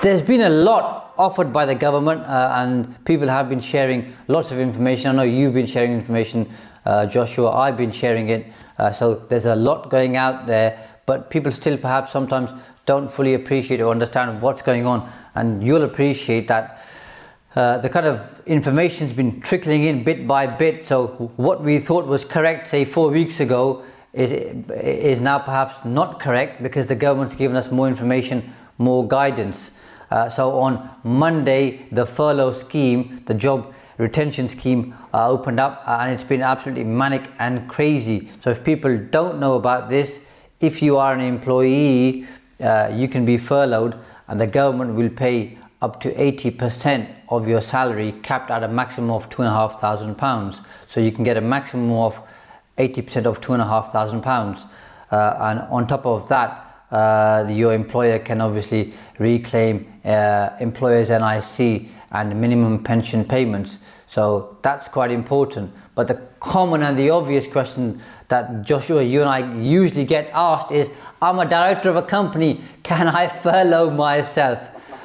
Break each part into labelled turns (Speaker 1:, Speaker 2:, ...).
Speaker 1: There's been a lot offered by the government, uh, and people have been sharing lots of information. I know you've been sharing information, uh, Joshua. I've been sharing it. Uh, so there's a lot going out there, but people still perhaps sometimes don't fully appreciate or understand what's going on. And you'll appreciate that uh, the kind of information's been trickling in bit by bit. So what we thought was correct, say four weeks ago, is is now perhaps not correct because the government's given us more information, more guidance. Uh, so on Monday, the furlough scheme, the job retention scheme uh, opened up uh, and it's been absolutely manic and crazy. So if people don't know about this, if you are an employee, uh, you can be furloughed and the government will pay up to 80% of your salary capped at a maximum of two and a half thousand pounds. So you can get a maximum of 80% of two and a half thousand pounds. Uh, and on top of that, uh, your employer can obviously reclaim uh, employers NIC and minimum pension payments. So that's quite important. But the common and the obvious question that Joshua, you and I usually get asked is I'm a director of a company, can I furlough myself?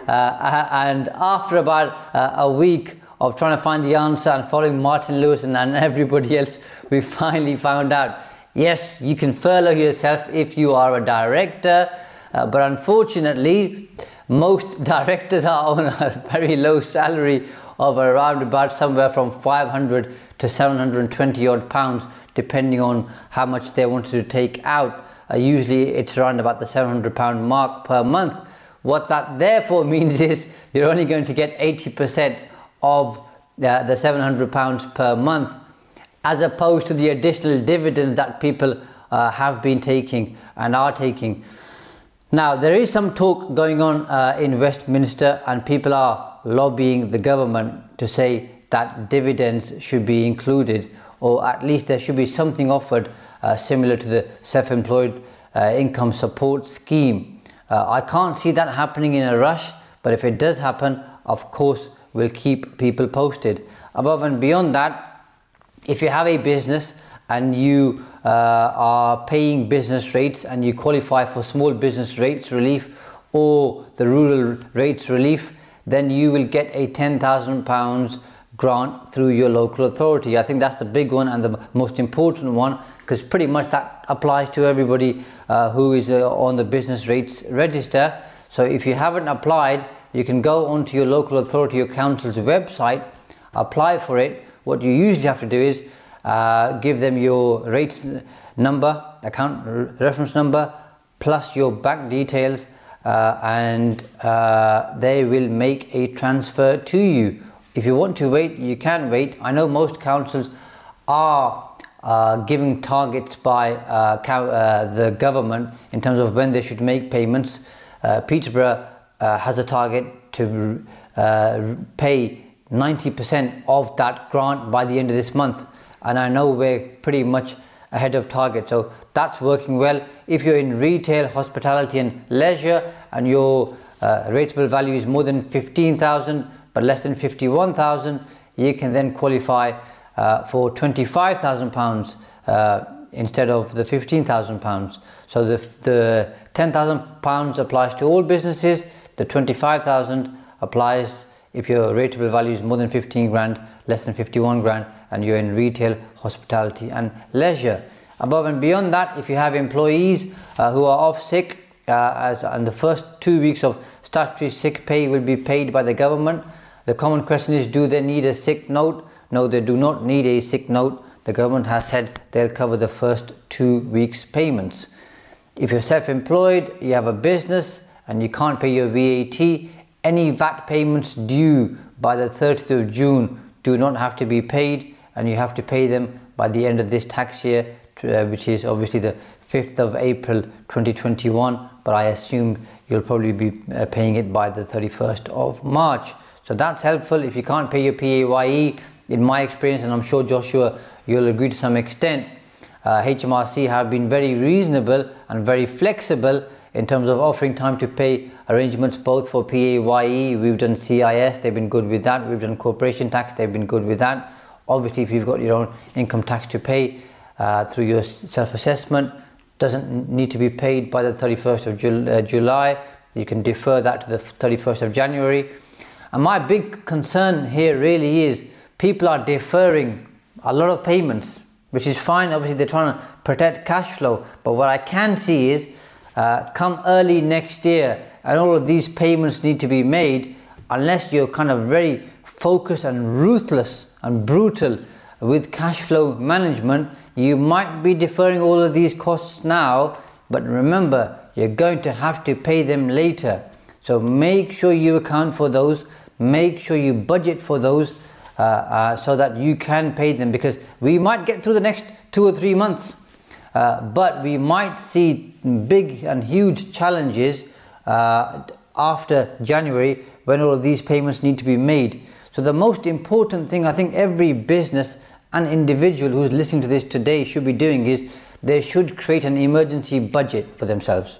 Speaker 1: Uh, and after about uh, a week of trying to find the answer and following Martin Lewis and, and everybody else, we finally found out yes, you can furlough yourself if you are a director, uh, but unfortunately, most directors are on a very low salary of around about somewhere from 500 to 720 odd pounds depending on how much they wanted to take out. Uh, usually it's around about the 700 pound mark per month. What that therefore means is you're only going to get 80% of uh, the 700 pounds per month as opposed to the additional dividends that people uh, have been taking and are taking now, there is some talk going on uh, in Westminster, and people are lobbying the government to say that dividends should be included, or at least there should be something offered uh, similar to the self employed uh, income support scheme. Uh, I can't see that happening in a rush, but if it does happen, of course, we'll keep people posted. Above and beyond that, if you have a business and you uh, are paying business rates and you qualify for small business rates relief or the rural rates relief, then you will get a £10,000 grant through your local authority. I think that's the big one and the most important one because pretty much that applies to everybody uh, who is uh, on the business rates register. So if you haven't applied, you can go onto your local authority or council's website, apply for it. What you usually have to do is uh, give them your rates number, account reference number, plus your bank details, uh, and uh, they will make a transfer to you. If you want to wait, you can wait. I know most councils are uh, giving targets by uh, uh, the government in terms of when they should make payments. Peterborough has a target to pay 90% of that grant by the end of this month and I know we're pretty much ahead of target. So that's working well. If you're in retail, hospitality, and leisure, and your uh, rateable value is more than 15,000 but less than 51,000, you can then qualify uh, for 25,000 pounds uh, instead of the 15,000 pounds. So the, the 10,000 pounds applies to all businesses. The 25,000 applies if your rateable value is more than 15 grand, less than 51 grand, and you're in retail, hospitality, and leisure. Above and beyond that, if you have employees uh, who are off sick, uh, and the first two weeks of statutory sick pay will be paid by the government. The common question is do they need a sick note? No, they do not need a sick note. The government has said they'll cover the first two weeks' payments. If you're self employed, you have a business, and you can't pay your VAT, any VAT payments due by the 30th of June do not have to be paid and you have to pay them by the end of this tax year, uh, which is obviously the 5th of April 2021. but I assume you'll probably be uh, paying it by the 31st of March. So that's helpful. If you can't pay your PAYE, in my experience, and I'm sure Joshua, you'll agree to some extent, uh, HMRC have been very reasonable and very flexible in terms of offering time to pay arrangements both for PAYE, we've done CIS, they've been good with that, we've done corporation tax, they've been good with that. Obviously, if you've got your own income tax to pay uh, through your self assessment, doesn't need to be paid by the 31st of Jul- uh, July. You can defer that to the 31st of January. And my big concern here really is people are deferring a lot of payments, which is fine. Obviously, they're trying to protect cash flow. But what I can see is uh, come early next year, and all of these payments need to be made unless you're kind of very focused and ruthless and brutal with cash flow management you might be deferring all of these costs now, but remember, you're going to have to pay them later. So make sure you account for those, make sure you budget for those uh, uh, so that you can pay them because we might get through the next two or three months, uh, but we might see big and huge challenges uh, after January when all of these payments need to be made. So, the most important thing I think every business and individual who's listening to this today should be doing is they should create an emergency budget for themselves.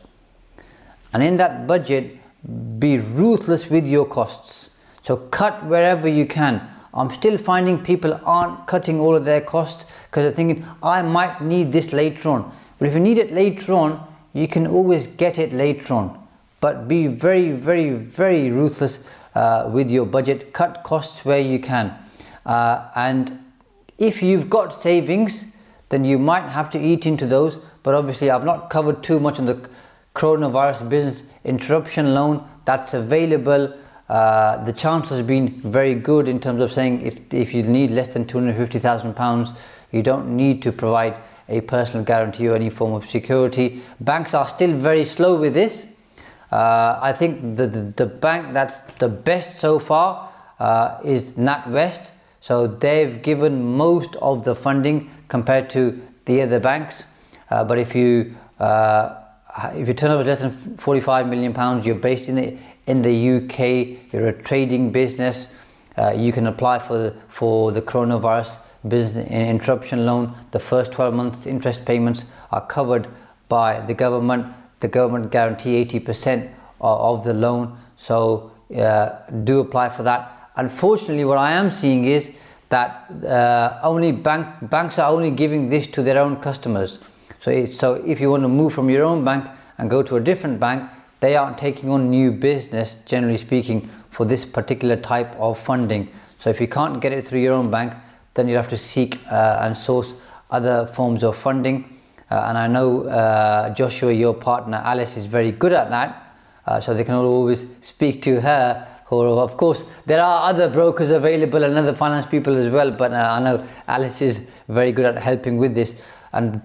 Speaker 1: And in that budget, be ruthless with your costs. So cut wherever you can. I'm still finding people aren't cutting all of their costs because they're thinking, I might need this later on. But if you need it later on, you can always get it later on. But be very, very, very ruthless uh, with your budget. Cut costs where you can. Uh, and if you've got savings, then you might have to eat into those. But obviously, I've not covered too much on the coronavirus business interruption loan that's available. Uh, the chance has been very good in terms of saying if, if you need less than £250,000, you don't need to provide a personal guarantee or any form of security. Banks are still very slow with this. Uh, I think the, the, the, bank that's the best so far uh, is NatWest. So they've given most of the funding compared to the other banks. Uh, but if you uh, if your turnover is less than 45 million pounds, you're based in the in the UK, you're a trading business, uh, you can apply for the, for the coronavirus business interruption loan. The first 12 months interest payments are covered by the government. The government guarantee 80% of the loan. So uh, do apply for that Unfortunately, what I am seeing is that uh, only bank, banks are only giving this to their own customers. So, it, so if you want to move from your own bank and go to a different bank, they aren't taking on new business, generally speaking, for this particular type of funding. So if you can't get it through your own bank, then you'll have to seek uh, and source other forms of funding. Uh, and I know uh, Joshua, your partner Alice, is very good at that. Uh, so they can always speak to her Or of course, there are other brokers available and other finance people as well, but uh, I know Alice is very good at helping with this. And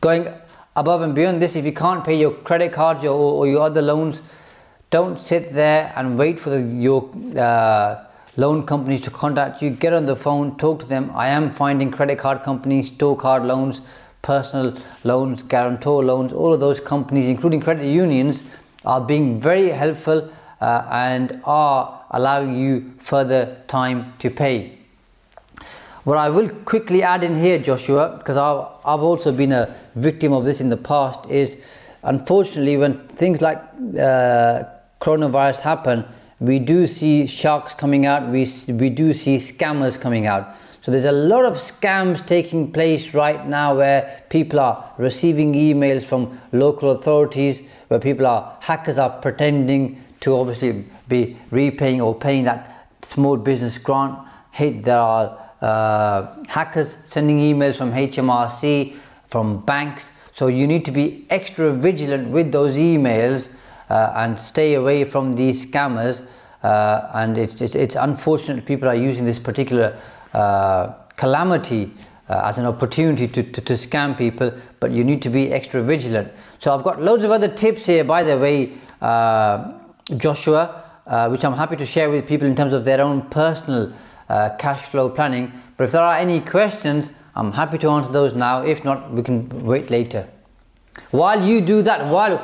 Speaker 1: going above and beyond this, if you can't pay your credit cards or, or your other loans, don't sit there and wait for the, your uh, loan companies to contact you. Get on the phone, talk to them. I am finding credit card companies, store card loans, personal loans, guarantor loans, all of those companies, including credit unions, are being very helpful uh, and are allowing you further time to pay. What I will quickly add in here, Joshua, because I've, I've also been a victim of this in the past, is unfortunately when things like uh, coronavirus happen, we do see sharks coming out, we, we do see scammers coming out. So there's a lot of scams taking place right now where people are receiving emails from local authorities, where people are hackers are pretending to obviously be repaying or paying that small business grant. There are uh, hackers sending emails from HMRC, from banks. So you need to be extra vigilant with those emails uh, and stay away from these scammers. Uh, and it's, it's, it's, unfortunate people are using this particular uh, calamity uh, as an opportunity to, to, to scam people, but you need to be extra vigilant. So I've got loads of other tips here, by the way. Uh, Joshua, which I'm happy to share with people in terms of their own personal uh, cash flow planning. But if there are any questions, I'm happy to answer those now. If not, we can wait later. While you do that, while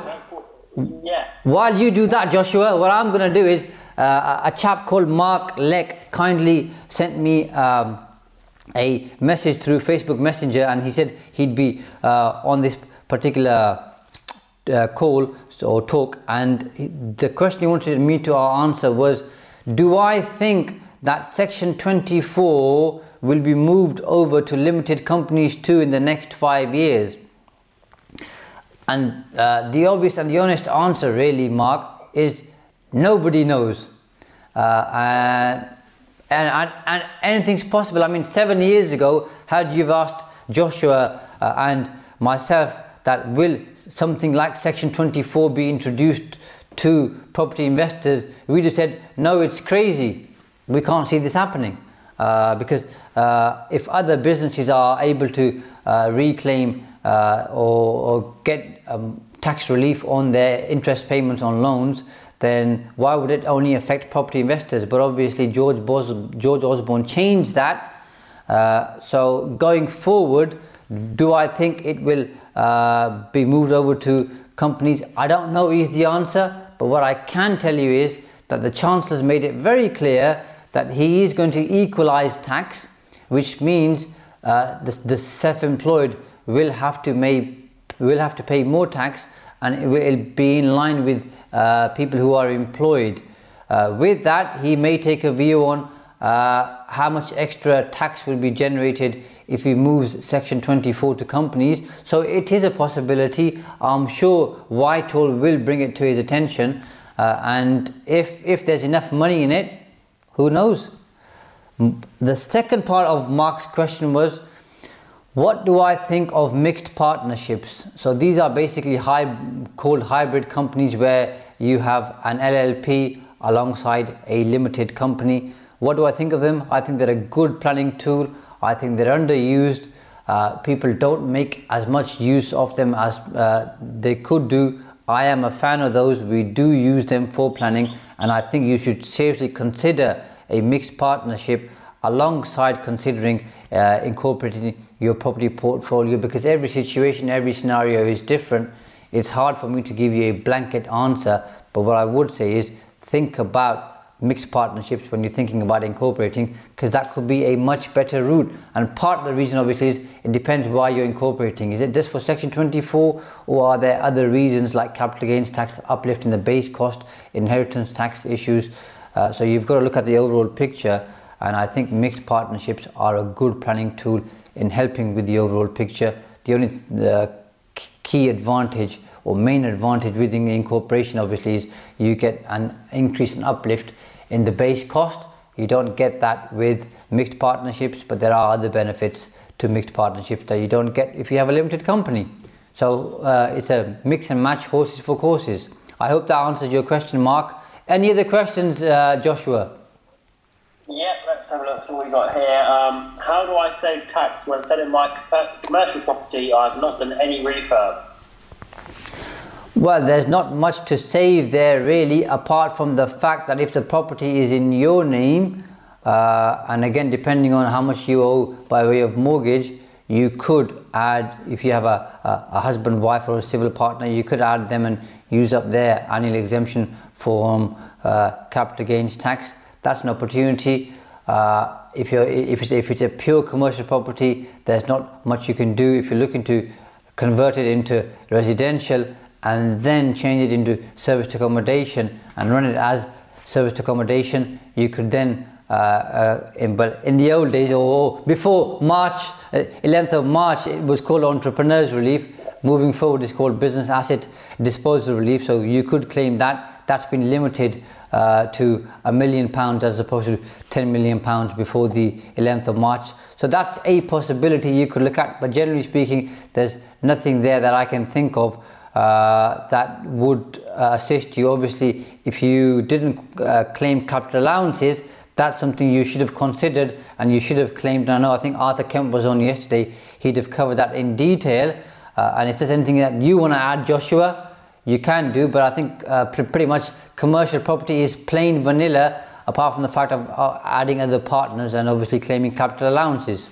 Speaker 2: Yeah.
Speaker 1: While you do that, Joshua, what I'm going to do is uh, a chap called Mark Leck kindly sent me um, a message through Facebook Messenger, and he said he'd be uh, on this particular uh, call or talk. And the question he wanted me to answer was Do I think that Section 24 will be moved over to limited companies too in the next five years? And uh, the obvious and the honest answer, really, Mark, is nobody knows. Uh, and, and, and, anything's possible. I mean, seven years ago, had you asked Joshua uh, and myself that will something like Section 24 be introduced to property investors, we'd have said, no, it's crazy. We can't see this happening. Uh, because uh, if other businesses are able to uh, reclaim uh, or, or, get um, tax relief on their interest payments on loans, then why would it only affect property investors? But obviously, George, Bos- George Osborne changed that. Uh, so going forward, do I think it will uh, be moved over to companies? I don't know is the answer, but what I can tell you is that the Chancellor's made it very clear that he is going to equalize tax, which means uh, the, the self-employed will have to may, will have to pay more tax, and it will be in line with uh, people who are employed. Uh, with that, he may take a view on uh, how much extra tax will be generated if he moves Section 24 to companies. So it is a possibility. I'm sure Whitehall will bring it to his attention, uh, and if if there's enough money in it, who knows? The second part of Mark's question was, what do I think of mixed partnerships? So these are basically high, called hybrid companies where you have an LLP alongside a limited company. What do I think of them? I think they're a good planning tool. I think they're underused. Uh, people don't make as much use of them as uh, they could do. I am a fan of those. We do use them for planning, and I think you should seriously consider a mixed partnership alongside considering uh, incorporating your property portfolio because every situation, every scenario is different. It's hard for me to give you a blanket answer, but what I would say is think about mixed partnerships when you're thinking about incorporating because that could be a much better route. And part of the reason obviously is it depends why you're incorporating. Is it just for section 24 or are there other reasons like capital gains tax uplift in the base cost inheritance tax issues? Uh, so you've got to look at the overall picture and i think mixed partnerships are a good planning tool in helping with the overall picture. The only key advantage or main advantage within the incorporation obviously is you get an increase in uplift in the base cost. You don't get that with mixed partnerships, but there are other benefits to mixed partnerships that you don't get if you have a limited company. So uh, it's a mix and match horses for courses. I hope that answers your question, Mark. Any other questions, uh, Joshua?
Speaker 2: Yeah, let's have a look at what we got here. Um, how do I save tax when selling my commercial property? I've not done any refurb.
Speaker 1: Well, there's not much to save there really, apart from the fact that if the property is in your name, uh, and again, depending on how much you owe by way of mortgage, you could add, if you have a, a, a husband, wife, or a civil partner, you could add them and use up their annual exemption from uh, capital gains tax. That's an opportunity. Uh, if, you're, if, it's, if it's a pure commercial property, there's not much you can do. If you're looking to convert it into residential, and then change it into service accommodation and run it as service accommodation, you could then uh, uh, in, but in the old days or before March, uh, 11th of March, it was called entrepreneurs relief. Moving forward, it's called business asset disposal relief. So you could claim that. That's been limited uh, to a million pounds as opposed to 10 million pounds before the 11th of March. So that's a possibility you could look at. But generally speaking, there's nothing there that I can think of uh, that would uh, assist you. Obviously, if you didn't uh, claim capital allowances, that's something you should have considered and you should have claimed. And I know I think Arthur Kemp was on yesterday, he'd have covered that in detail. Uh, and if there's anything that you want to add, Joshua, you can do. But I think uh, pr- pretty much commercial property is plain vanilla, apart from the fact of adding other partners and obviously claiming capital allowances.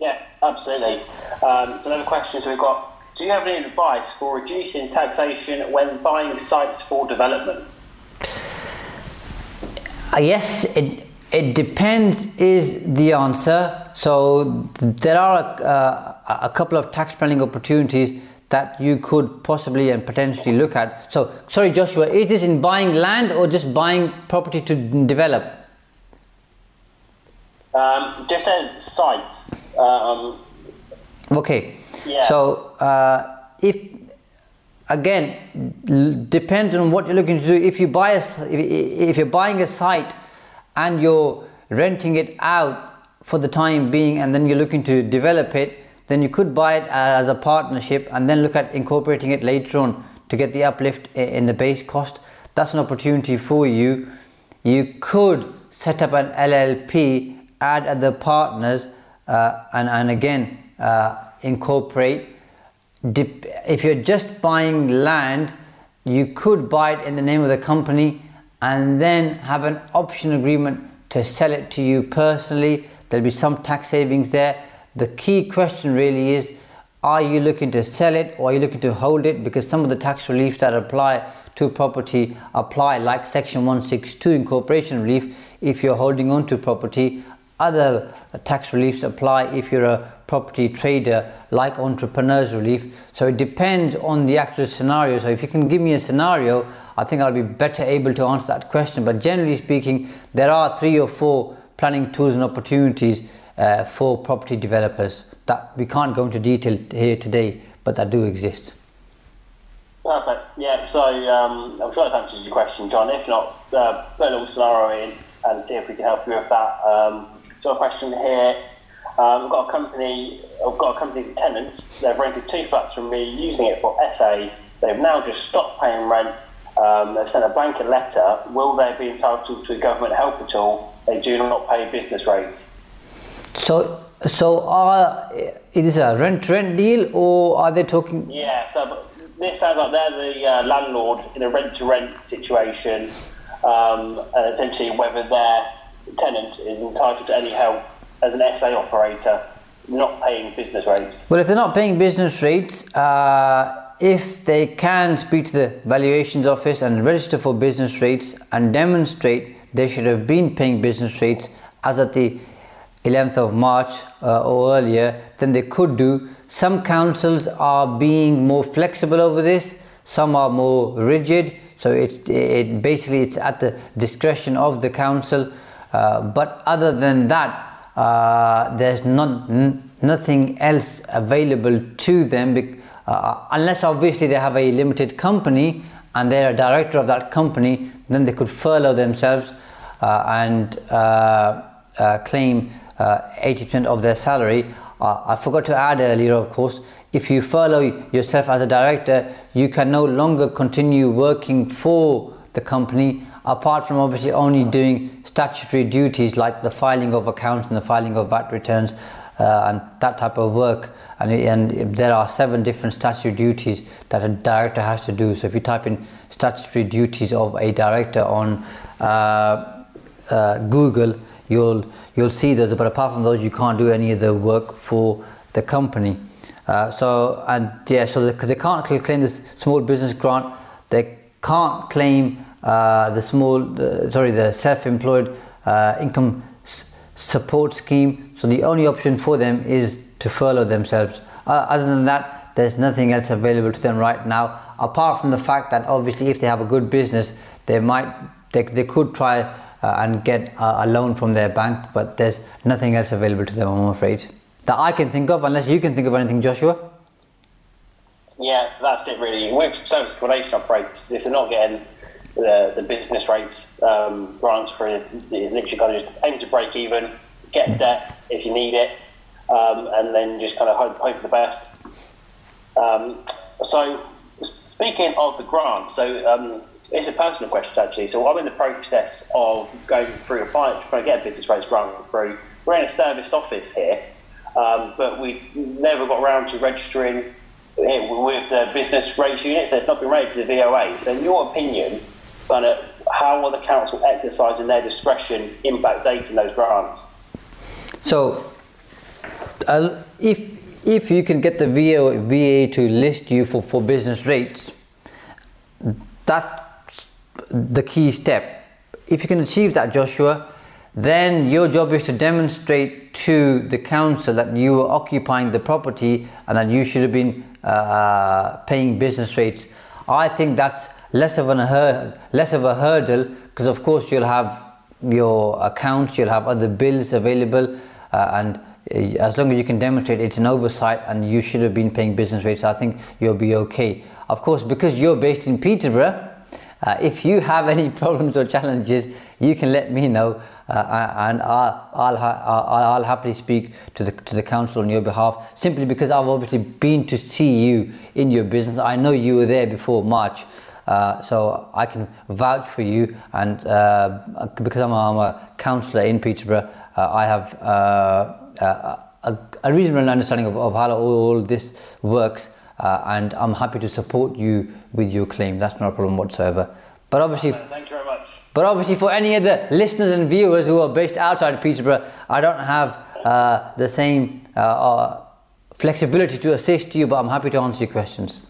Speaker 2: Yeah, absolutely. Um, so, another question. So, we've got do you have any advice for reducing taxation when buying sites for development?
Speaker 1: Uh, yes, it, it depends, is the answer. So there are a, uh, a couple of tax planning opportunities that you could possibly and potentially look at. So, sorry, Joshua, is this in buying land or just buying property to develop?
Speaker 2: Um, just as sites. Um,
Speaker 1: okay. So, uh, if again depends on what you're looking to do. If you buy a, if you're buying a site and you're renting it out for the time being, and then you're looking to develop it, then you could buy it as a partnership and then look at incorporating it later on to get the uplift in the base cost. That's an opportunity for you. You could set up an LLP, add other partners, uh, and, and again uh, incorporate. If you're just buying land, you could buy it in the name of the company and then have an option agreement to sell it to you personally. There'll be some tax savings there the key question really is are you looking to sell it or are you looking to hold it? Because some of the tax reliefs that apply to property apply, like Section 162 incorporation relief, if you're holding on to property. Other tax reliefs apply if you're a property trader, like entrepreneurs relief. So it depends on the actual scenario. So if you can give me a scenario, I think I'll be better able to answer that question. But generally speaking, there are three or four planning tools and opportunities uh, for property developers that we can't go into detail here today, but that do exist.
Speaker 2: Perfect. Yeah. So um, I'm sure that answers your question, John. If not, uh, put a little scenario in and see if we can help you with that. Um, so a question here. Um, I've got a company. I've got a company's tenants. They've rented two flats from me, using it for SA. They've now just stopped paying rent. Um, they've sent a blanket letter. Will they be entitled to government help at all? They do not pay business rates.
Speaker 1: So, so are is this a rent rent deal or are they talking?
Speaker 2: Yeah, so this sounds like they're the uh, landlord in a rent to rent situation, um, and essentially whether their tenant is entitled to any help as an SA operator not paying business rates.
Speaker 1: Well, if they're not paying business rates, uh, if they can speak to the valuations office and register for business rates and demonstrate they should have been paying business rates as at the 11th of March uh, or earlier, then they could do. Some councils are being more flexible over this, some are more rigid. So it's it basically it's at the discretion of the council. Uh, but other than that, uh, there's not nothing else available to them, uh, unless obviously they have a limited company and they're a director of that company. Then they could furlough themselves uh, and uh, claim 80% uh, of their salary. Uh, I forgot to add earlier, of course, if you furlough yourself as a director, you can no longer continue working for the company apart from obviously only doing statutory duties like the filing of accounts and the filing of VAT returns uh, and that type of work. And, and, there are seven different statutory duties that a director has to do. So if you type in statutory duties of a director on uh, uh, Google, you'll you'll see those but apart from those you can't do any of the work for the company uh, so and yeah so they, they can't claim this small business grant they can't claim the small uh, sorry the self-employed uh, income support scheme so the only option for them is to furlough themselves uh, other than that there's nothing else available to them right now apart from the fact that obviously if they have a good business they might they, they could try uh, and get a, a, loan from their bank, but there's nothing else available to them, I'm afraid. That I can think of, unless you can think of anything, Joshua.
Speaker 2: Yeah, that's it really. With service accommodation operators, if they're not getting the, the business rates um, grants for it, literally kind of just aim to break even, get debt if you need it, um, and then just kind of hope, hope for the best. Um, so, speaking of the grant, so um, it's a personal question actually. So I'm in the process of going through a fight trying to get a business rates grant through. We're in a serviced office here, um, but we never got around to registering with the business rates unit, so it's not been ready for the VOA. So in your opinion, kind of how will the council exercising their discretion impact dating those grants?
Speaker 1: So uh, if if you can get the VA, VA to list you for, for business rates, that's the key step. If you can achieve that, Joshua, then your job is to demonstrate to the council that you were occupying the property and that you should have been uh, paying business rates. I think that's less of, an, less of a hurdle because, of course, you'll have your accounts, you'll have other bills available, uh, and uh, as long as you can demonstrate it's an oversight and you should have been paying business rates, I think you'll be okay. Of course, because you're based in Peterborough, uh, if you have any problems or challenges, you can let me know, uh, and I'll, I'll, I'll, happily speak to the to the council on your behalf. Simply because I've obviously been to see you in your business. I know you were there before March. Uh, so I can vouch for you, and uh, because I'm a, I'm a councillor in Peterborough, uh, I have uh, a, a, reasonable understanding of, of how all, all this works, uh, and I'm happy to support you with your claim. That's not a problem whatsoever. But obviously,
Speaker 2: thank you very much.
Speaker 1: But obviously, for any other listeners and viewers who are based outside Peterborough, I don't have uh, the same uh, uh, flexibility to assist you, but I'm happy to answer your questions.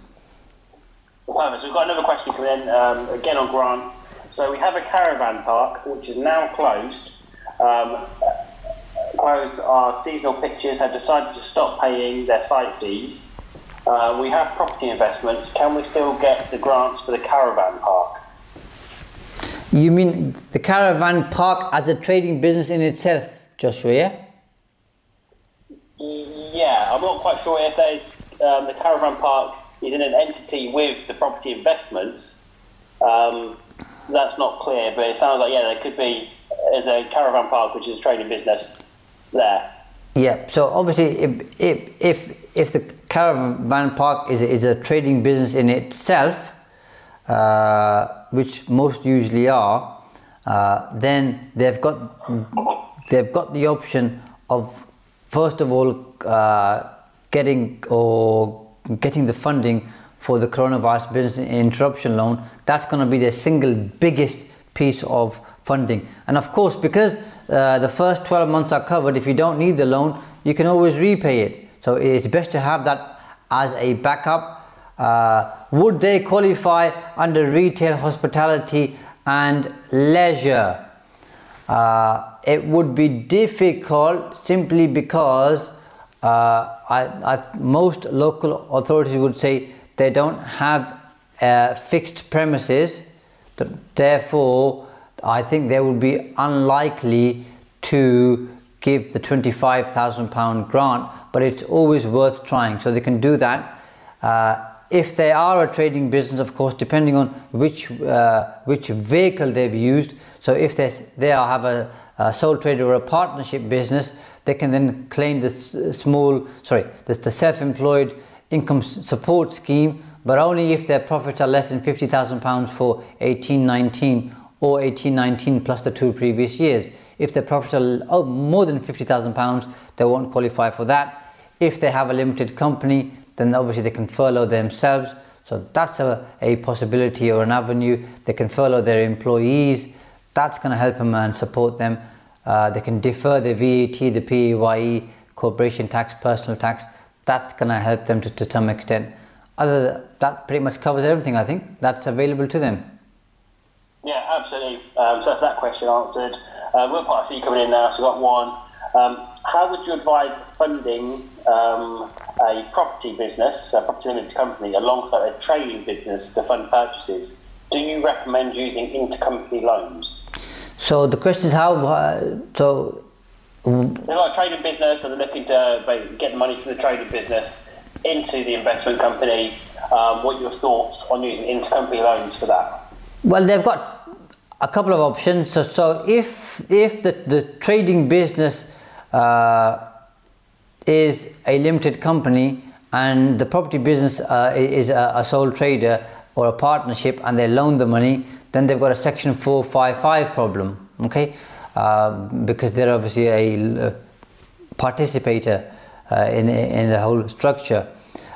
Speaker 2: So we've got another question coming in um, again on grants. So we have a caravan park which is now closed. Um, closed. Our seasonal pictures have decided to stop paying their site fees. Uh, we have property investments. Can we still get the grants for the caravan park?
Speaker 1: You mean the caravan park as a trading business in itself, Joshua? Yeah.
Speaker 2: Yeah, I'm not quite sure if there's um, the caravan park is in an entity with the property investments. Um, that's not clear, but it sounds like yeah, there could be as a caravan park, which is a trading business there.
Speaker 1: Yeah. So obviously, if if if, if the caravan park is is a trading business in itself, uh, which most usually are, uh, then they've got they've got the option of first of all uh, getting or getting the funding for the coronavirus business interruption loan. That's going to be the single biggest piece of funding. And of course, because uh, the first 12 months are covered, if you don't need the loan, you can always repay it. So it's best to have that as a backup. Uh, would they qualify under retail, hospitality, and leisure? Uh, it would be difficult simply because I, I, most local authorities would say they don't have uh, fixed premises, therefore, I think they would be unlikely to give the £25,000 grant, but it's always worth trying. So they can do that. Uh, if they are a trading business, of course, depending on which uh, which vehicle they've used. So if they they have a, a, sole trader or a partnership business, they can then claim this uh, small, sorry, the, the self-employed income support scheme, but only if their profits are less than fifty thousand pounds for eighteen nineteen or eighteen nineteen plus the two previous years. If their profits are oh, more than fifty thousand pounds, they won't qualify for that. If they have a limited company, then obviously they can furlough themselves. So that's a, a possibility or an avenue. They can furlough their employees. That's going to help them and support them. Uh, they can defer the VAT, the PAYE, corporation tax, personal tax. That's going to help them to, to some extent. Other that pretty much covers everything. I think that's available to them.
Speaker 2: Yeah, absolutely. Um, so that's that question answered. Uh, we've got a few coming in now. So we've got one. Um, how would you advise funding um, a property business, a property limited company, alongside a trading business to fund purchases? Do you recommend using intercompany loans?
Speaker 1: So the question is how. Uh, so.
Speaker 2: They've got a trading business, and they're looking to get the money from the trading business into the investment company. Um, what are your thoughts on using intercompany loans for that?
Speaker 1: Well, they've got a couple of options. So, so if if the, the trading business uh, is a limited company and the property business uh, is a, a, sole trader or a partnership and they loan the money, then they've got a section 455 problem, okay? Uh, because they're obviously a, participator uh, in, in the whole structure.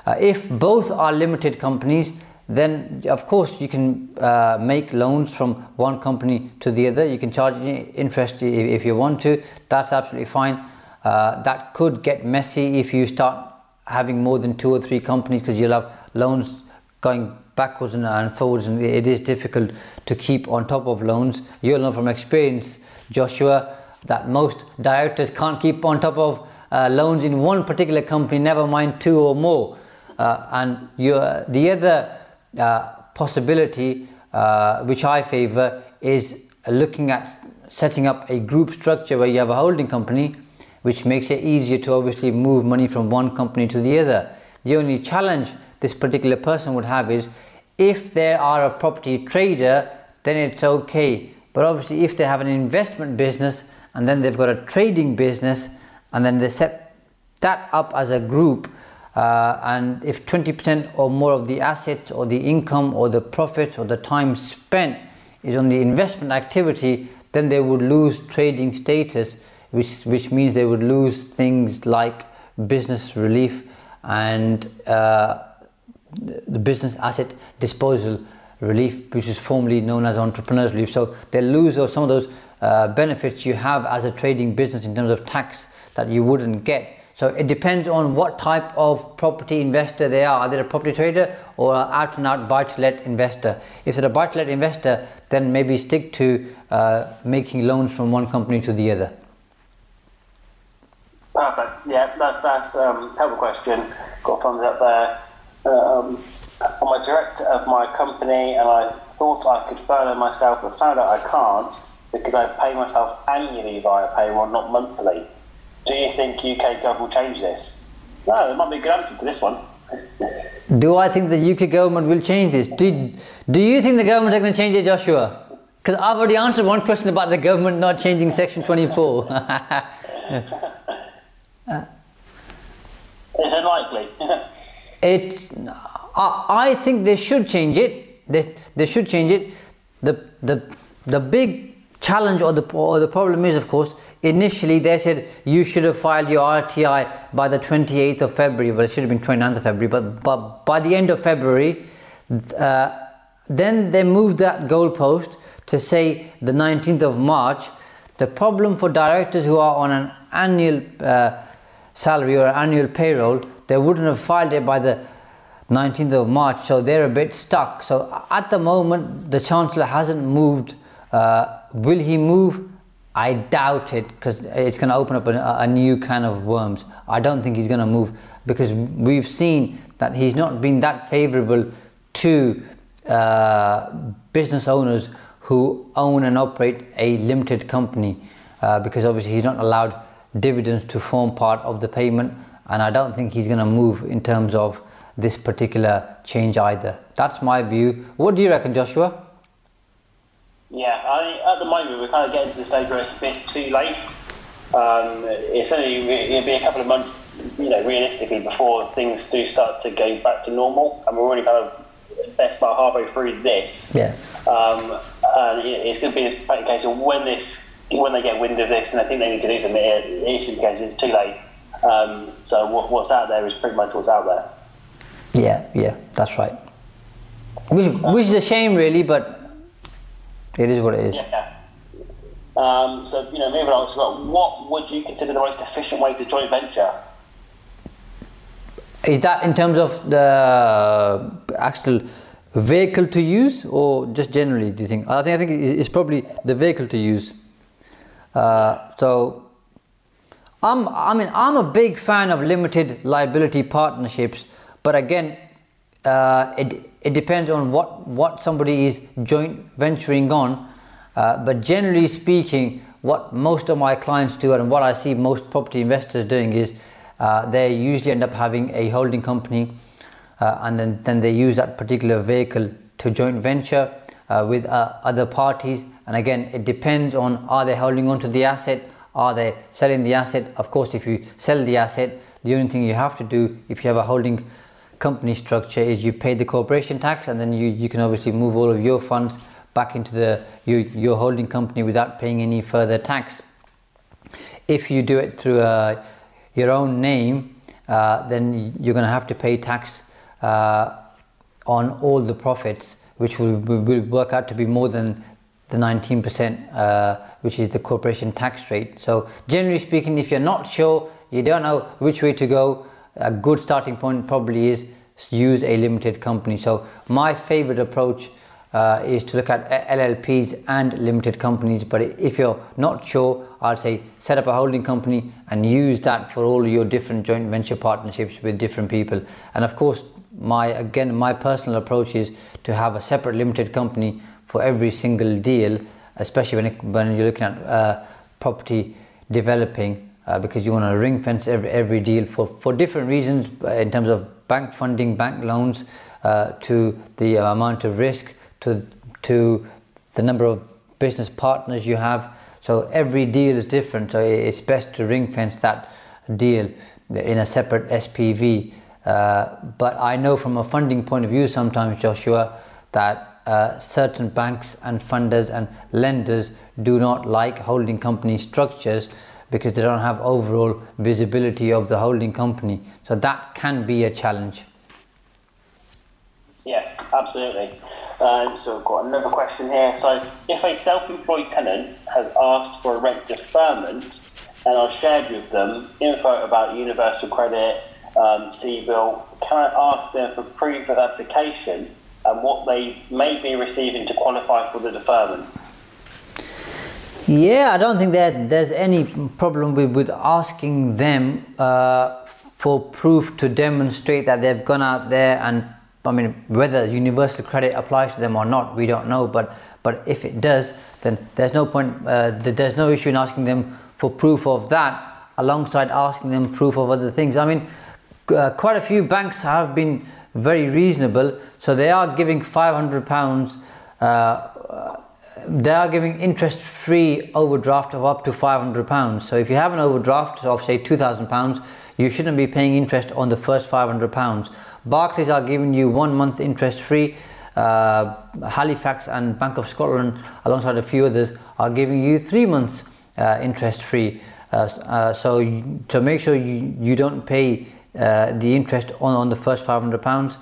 Speaker 1: Uh, if both are limited companies, then of course you can uh, make loans from one company to the other. You can charge interest if you want to. That's absolutely fine. Uh, that could get messy if you start having more than two or three companies because you'll have loans going backwards and, and forwards, and it is difficult to keep on top of loans. You'll know from experience, Joshua, that most directors can't keep on top of uh, loans in one particular company, never mind two or more. Uh, and the other uh, possibility, uh, which I favour, is looking at setting up a group structure where you have a holding company, which makes it easier to obviously move money from one company to the other. The only challenge this particular person would have is if they are a property trader, then it's okay. But obviously, if they have an investment business and then they've got a trading business and then they set that up as a group, uh, and if 20% or more of the assets or the income or the profits or the time spent is on the investment activity, then they would lose trading status, which, which means they would lose things like business relief and uh, the business asset disposal relief, which is formerly known as entrepreneurs relief. So they lose some of those uh, benefits you have as a trading business in terms of tax that you wouldn't get. So it depends on what type of property investor they are. Are they a property trader or an out and out buy to let investor? If they're a buy to let investor, then maybe stick to uh, making loans from one company to the other.
Speaker 2: Perfect. Yeah, that's that's um, helpful question. Got thumbs up there. Um, I'm a director of my company, and I thought I could furlough myself, but found out I can't because I pay myself annually via payroll, not monthly. Do you think UK government will change this? No, there might be a good answer to this one.
Speaker 1: Do I think the UK government will change this? Do, do you think the government are going to change it, Joshua? Because I've already answered one question about the government not changing Section 24. uh,
Speaker 2: it's unlikely.
Speaker 1: It, I, I think they should change it. They, they should change it. The, the, the big challenge or the, or the problem is, of course, initially they said you should have filed your RTI by the 28th of February. Well, it should have been 29th of February, but, but by the end of February, uh, then they moved that goalpost to say the 19th of March. The problem for directors who are on an annual uh, salary or annual payroll, they wouldn't have filed it by the 19th of March, so they're a bit stuck. So at the moment, the Chancellor hasn't moved uh, will he move? I doubt it because it's going to open up a, a, new kind of worms. I don't think he's going to move because we've seen that he's not been that favorable to uh, business owners who own and operate a limited company uh, because obviously he's not allowed dividends to form part of the payment and I don't think he's going to move in terms of this particular change either. That's my view. What do you reckon, Joshua?
Speaker 2: Yeah, I, at the moment we're kind of getting to the stage where it's a bit too late. Um, it's only it'll be a couple of months, you know, realistically before things do start to go back to normal, and we're already kind of best part halfway through this.
Speaker 1: Yeah.
Speaker 2: Um, and it's going to be a case of when this, when they get wind of this, and I think they need to do something. It's going to be case it's too late. Um, so what, what's out there is pretty much what's out there.
Speaker 1: Yeah, yeah, that's right. Which, which is a shame, really, but it is what it is.
Speaker 2: Yeah. Um, so, you know, moving on what would you consider the most efficient way to joint venture?
Speaker 1: Is that in terms of the actual vehicle to use, or just generally? Do you think? I think I think it's probably the vehicle to use. Uh, so, I'm I mean I'm a big fan of limited liability partnerships, but again, uh, it it depends on what, what somebody is joint venturing on. Uh, but generally speaking, what most of my clients do and what I see most property investors doing is uh, they usually end up having a holding company uh, and then, then they use that particular vehicle to joint venture uh, with uh, other parties. And again, it depends on are they holding on to the asset? Are they selling the asset? Of course, if you sell the asset, the only thing you have to do if you have a holding company structure is you pay the corporation tax and then you, you can obviously move all of your funds back into the your, your holding company without paying any further tax. If you do it through uh, your own name, uh, then you're going to have to pay tax uh, on all the profits, which will, will work out to be more than the 19%, uh, which is the corporation tax rate. So, generally speaking, if you're not sure, you don't know which way to go, a good starting point probably is use a limited company. So my favorite approach uh, is to look at LLPs and limited companies. But if you're not sure, I'd say set up a holding company and use that for all your different joint venture partnerships with different people. And of course, my again, my personal approach is to have a separate limited company for every single deal, especially when, it, when you're looking at uh, property developing, uh, because you want to ring fence every, every deal for, for different reasons uh, in terms of bank funding, bank loans, uh, to the amount of risk to, to the number of business partners you have. So every deal is different. So it's best to ring fence that deal in a separate SPV. Uh, but I know from a funding point of view, sometimes Joshua, that uh, certain banks and funders and lenders do not like holding company structures because they don't have overall visibility of the holding company. So that can be a challenge.
Speaker 2: Yeah, absolutely. Um, so I've got another question here. So if a self-employed tenant has asked for a rent deferment and I've shared with them info about universal credit, um, CBIL, can I ask them for proof of application and what they may be receiving to qualify for the deferment?
Speaker 1: Yeah, I don't think that there's any problem with, asking them uh, for proof to demonstrate that they've gone out there and I mean, whether universal credit applies to them or not, we don't know. But but if it does, then there's no point. Uh, there's no issue in asking them for proof of that, alongside asking them proof of other things. I mean, uh, quite a few banks have been very reasonable, so they are giving 500 pounds. Uh, they are giving interest-free overdraft of up to 500 pounds. So if you have an overdraft of say 2,000 pounds, you shouldn't be paying interest on the first 500 pounds Barclays are giving you one month interest free. Uh, Halifax and Bank of Scotland, alongside a few others, are giving you three months uh, interest free. Uh, uh so to make sure you, you don't pay uh, the interest on, on the first 500 pounds.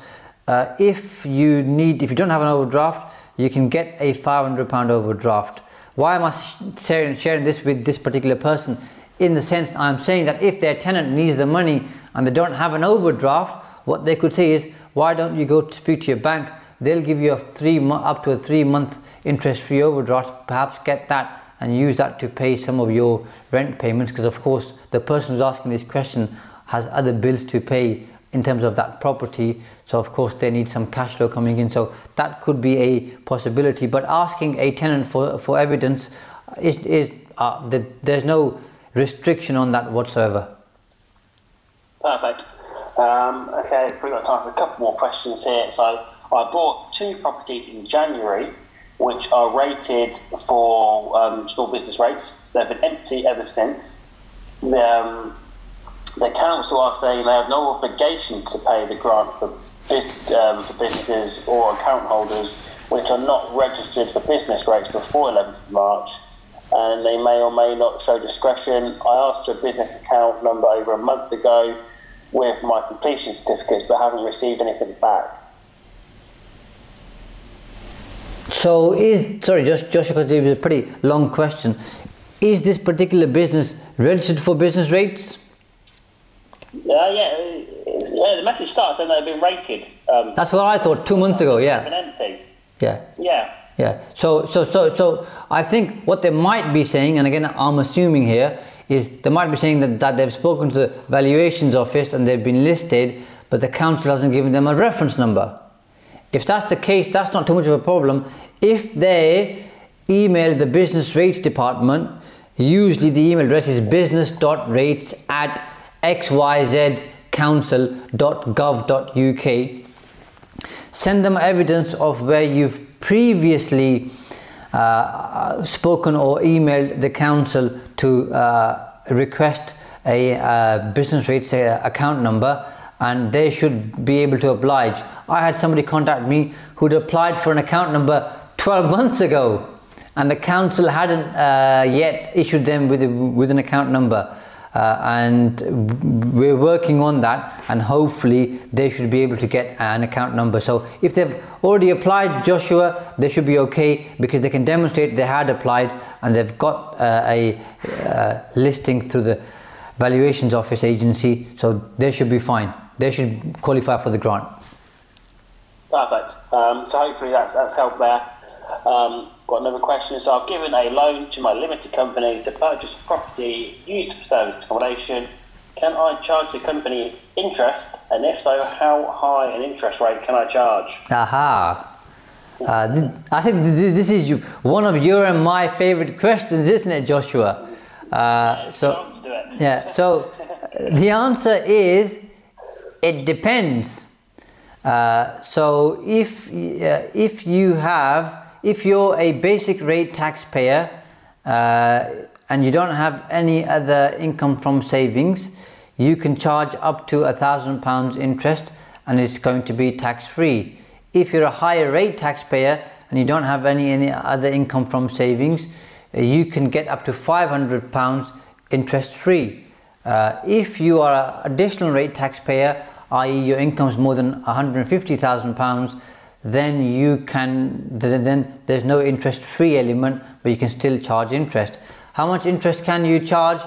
Speaker 1: Uh, if you need, if you don't have an overdraft, you can get a 500 pound overdraft. Why am I sharing, sharing this with this particular person? In the sense, I'm saying that if their tenant needs the money and they don't have an overdraft, what they could say is, why don't you go speak to your bank? They'll give you a three up to a three month interest free overdraft. Perhaps get that and use that to pay some of your rent payments because of course the person who's asking this question has other bills to pay in terms of that property so of course they need some cash flow coming in so that could be a possibility but asking a tenant for, for evidence is, is uh, the, there's no restriction on that whatsoever
Speaker 2: perfect um, okay, we've got time for a couple more questions here. So I bought two properties in January, which are rated for um, small business rates. They've been empty ever since. Um, the council are saying they have no obligation to pay the grant for, um, for businesses or account holders which are not registered for business rates before 11th of March, and they may or may not show discretion. I asked for a business account number over a month ago with my completion certificates but haven't received anything back.
Speaker 1: So is sorry, Josh, Joshua, because it was a pretty long question. Is this particular business registered for business rates?
Speaker 2: Yeah, yeah, yeah. The message starts saying they've been rated.
Speaker 1: Um, That's what I thought two months ago. Yeah.
Speaker 2: empty.
Speaker 1: Yeah.
Speaker 2: Yeah.
Speaker 1: Yeah. So, so, so, so, I think what they might be saying, and again, I'm assuming here, is they might be saying that, that they've spoken to the valuations office and they've been listed, but the council hasn't given them a reference number. If that's the case, that's not too much of a problem. If they email the business rates department, usually the email address is business.rates at xyzcouncil.gov.uk. Send them evidence of where you've previously uh, spoken or emailed the council to uh, request a uh, business rates uh, account number and they should be able to oblige. I had somebody contact me who'd applied for an account number 12 months ago and the council hadn't uh, yet issued them with, a, with an account number. Uh, and we're working on that and hopefully they should be able to get an account number so if they've already applied joshua they should be okay because they can demonstrate they had applied and they've got uh, a uh, listing through the valuations office agency, so they should be fine. They should qualify for the grant.
Speaker 2: Perfect. Um, so hopefully that's that's helped there. Um, got another question. So I've given a loan to my limited company to purchase property used for service accommodation. Can I charge the company interest? And if so, how high an interest rate can I charge?
Speaker 1: Aha. Uh, th- I think th- this is one of your and my favorite questions, isn't it, Joshua? Uh, so,
Speaker 2: it.
Speaker 1: yeah. So, uh, the answer is it depends. Uh, so, if uh, if you have if you're a basic rate taxpayer uh, and you don't have any other income from savings, you can charge up to a thousand pounds interest, and it's going to be tax free. If you're a higher rate taxpayer and you don't have any any other income from savings, uh, you can get up to 500 pounds interest free. Uh, if you are an additional rate taxpayer, i.e., your income is more than 150,000 pounds, then you can then there's no interest free element, but you can still charge interest. How much interest can you charge?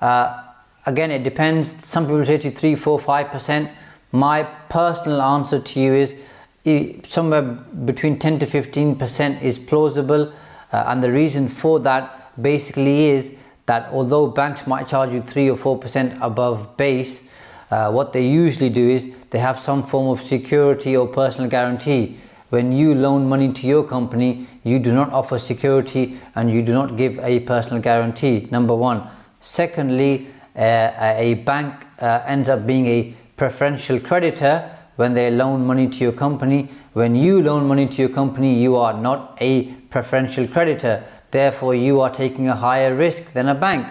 Speaker 1: Uh, again, it depends. Some people say to three, four, five percent. My personal answer to you is somewhere between 10 to 15 percent is plausible, uh, and the reason for that basically is that although banks might charge you 3 or 4% above base, uh, what they usually do is they have some form of security or personal guarantee. When you loan money to your company, you do not offer security and you do not give a personal guarantee, number one. Secondly, uh, a bank uh, ends up being a preferential creditor when they loan money to your company. When you loan money to your company, you are not a preferential creditor. Therefore, you are taking a higher risk than a bank.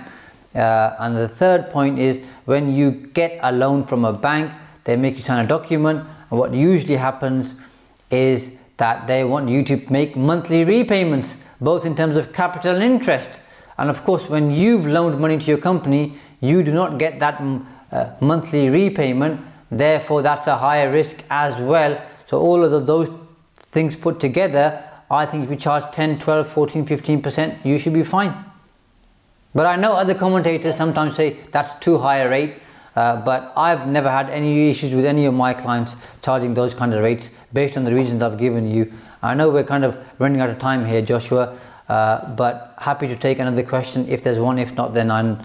Speaker 1: Uh, and the third point is when you get a loan from a bank, they make you sign a document. And what usually happens is that they want you to make monthly repayments, both in terms of capital and interest. And of course, when you've loaned money to your company, you do not get that mm, uh, monthly repayment. Therefore, that's a higher risk as well. So, all of those things put together, I think if you charge 10, 12, 14, 15%, you should be fine. But I know other commentators sometimes say that's too high a rate. Uh, but I've never had any issues with any of my clients charging those kind of rates based on the reasons I've given you. I know we're kind of running out of time here, Joshua, uh, but happy to take another question if there's one. If not, then I'm.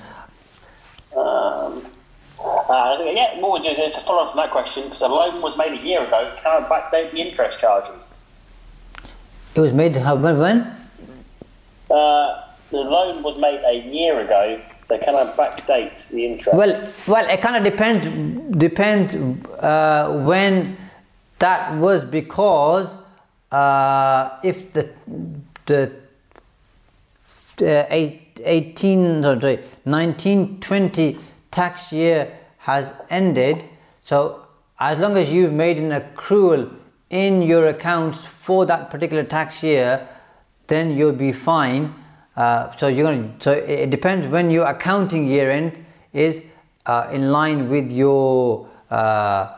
Speaker 2: Um, uh, yeah, what we'll do is it's a follow up from that question because the loan was made a year ago. Can I backdate the interest charges?
Speaker 1: It was made how- when? when?
Speaker 2: Uh, the loan was made a year ago, so can I backdate the interest?
Speaker 1: Well, well, it kind of depends. Depends uh, when that was because uh, if the the uh, eight, 18 no, sorry, 1920 tax year has ended, so as long as you've made an accrual in your accounts for that particular tax year, then you'll be fine. Uh, so you're going to. So it depends when your accounting year end is uh, in line with your uh,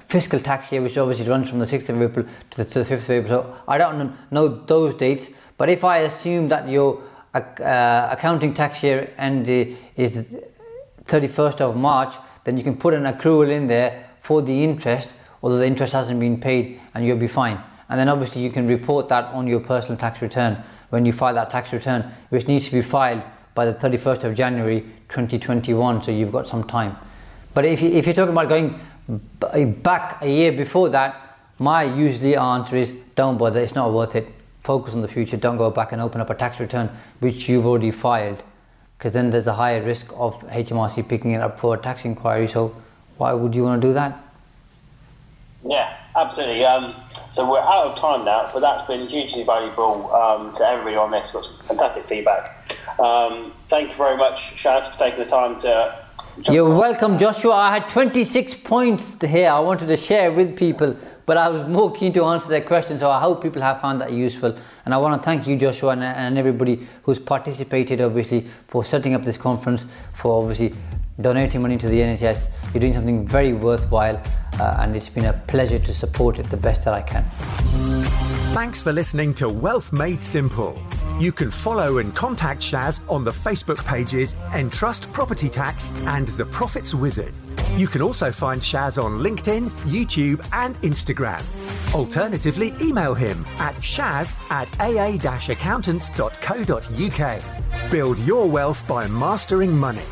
Speaker 1: fiscal tax year, which obviously runs from the 6th of April to the, to the 5th of April. So I don't know those dates, but if I assume that your uh, accounting tax year end is the 31st of March, then you can put an accrual in there for the interest, although the interest hasn't been paid, and you'll be fine. And then obviously you can report that on your personal tax return when you file that tax return, which needs to be filed by the 31st of January 2021, so you've got some time. But if, you, if you're talking about going back a year before that, my usually answer is don't bother, it's not worth it. Focus on the future, don't go back and open up a tax return which you've already filed, because then there's a higher risk of HMRC picking it up for a tax inquiry. So, why would you want to do that?
Speaker 2: Absolutely. Um, so we're out of time now, but that's been hugely valuable um, to everybody on this. Got some fantastic feedback. Um, thank you very much, Shaz, for taking the time to.
Speaker 1: You're welcome, Joshua. I had 26 points here I wanted to share with people, but I was more keen to answer their questions. So I hope people have found that useful. And I want to thank you, Joshua, and, and everybody who's participated, obviously, for setting up this conference, for obviously donating money to the NHS. You're doing something very worthwhile, uh, and it's been a pleasure to support it the best that I can.
Speaker 3: Thanks for listening to Wealth Made Simple. You can follow and contact Shaz on the Facebook pages Entrust Property Tax and The Profits Wizard. You can also find Shaz on LinkedIn, YouTube, and Instagram. Alternatively, email him at shaz at aa accountants.co.uk. Build your wealth by mastering money.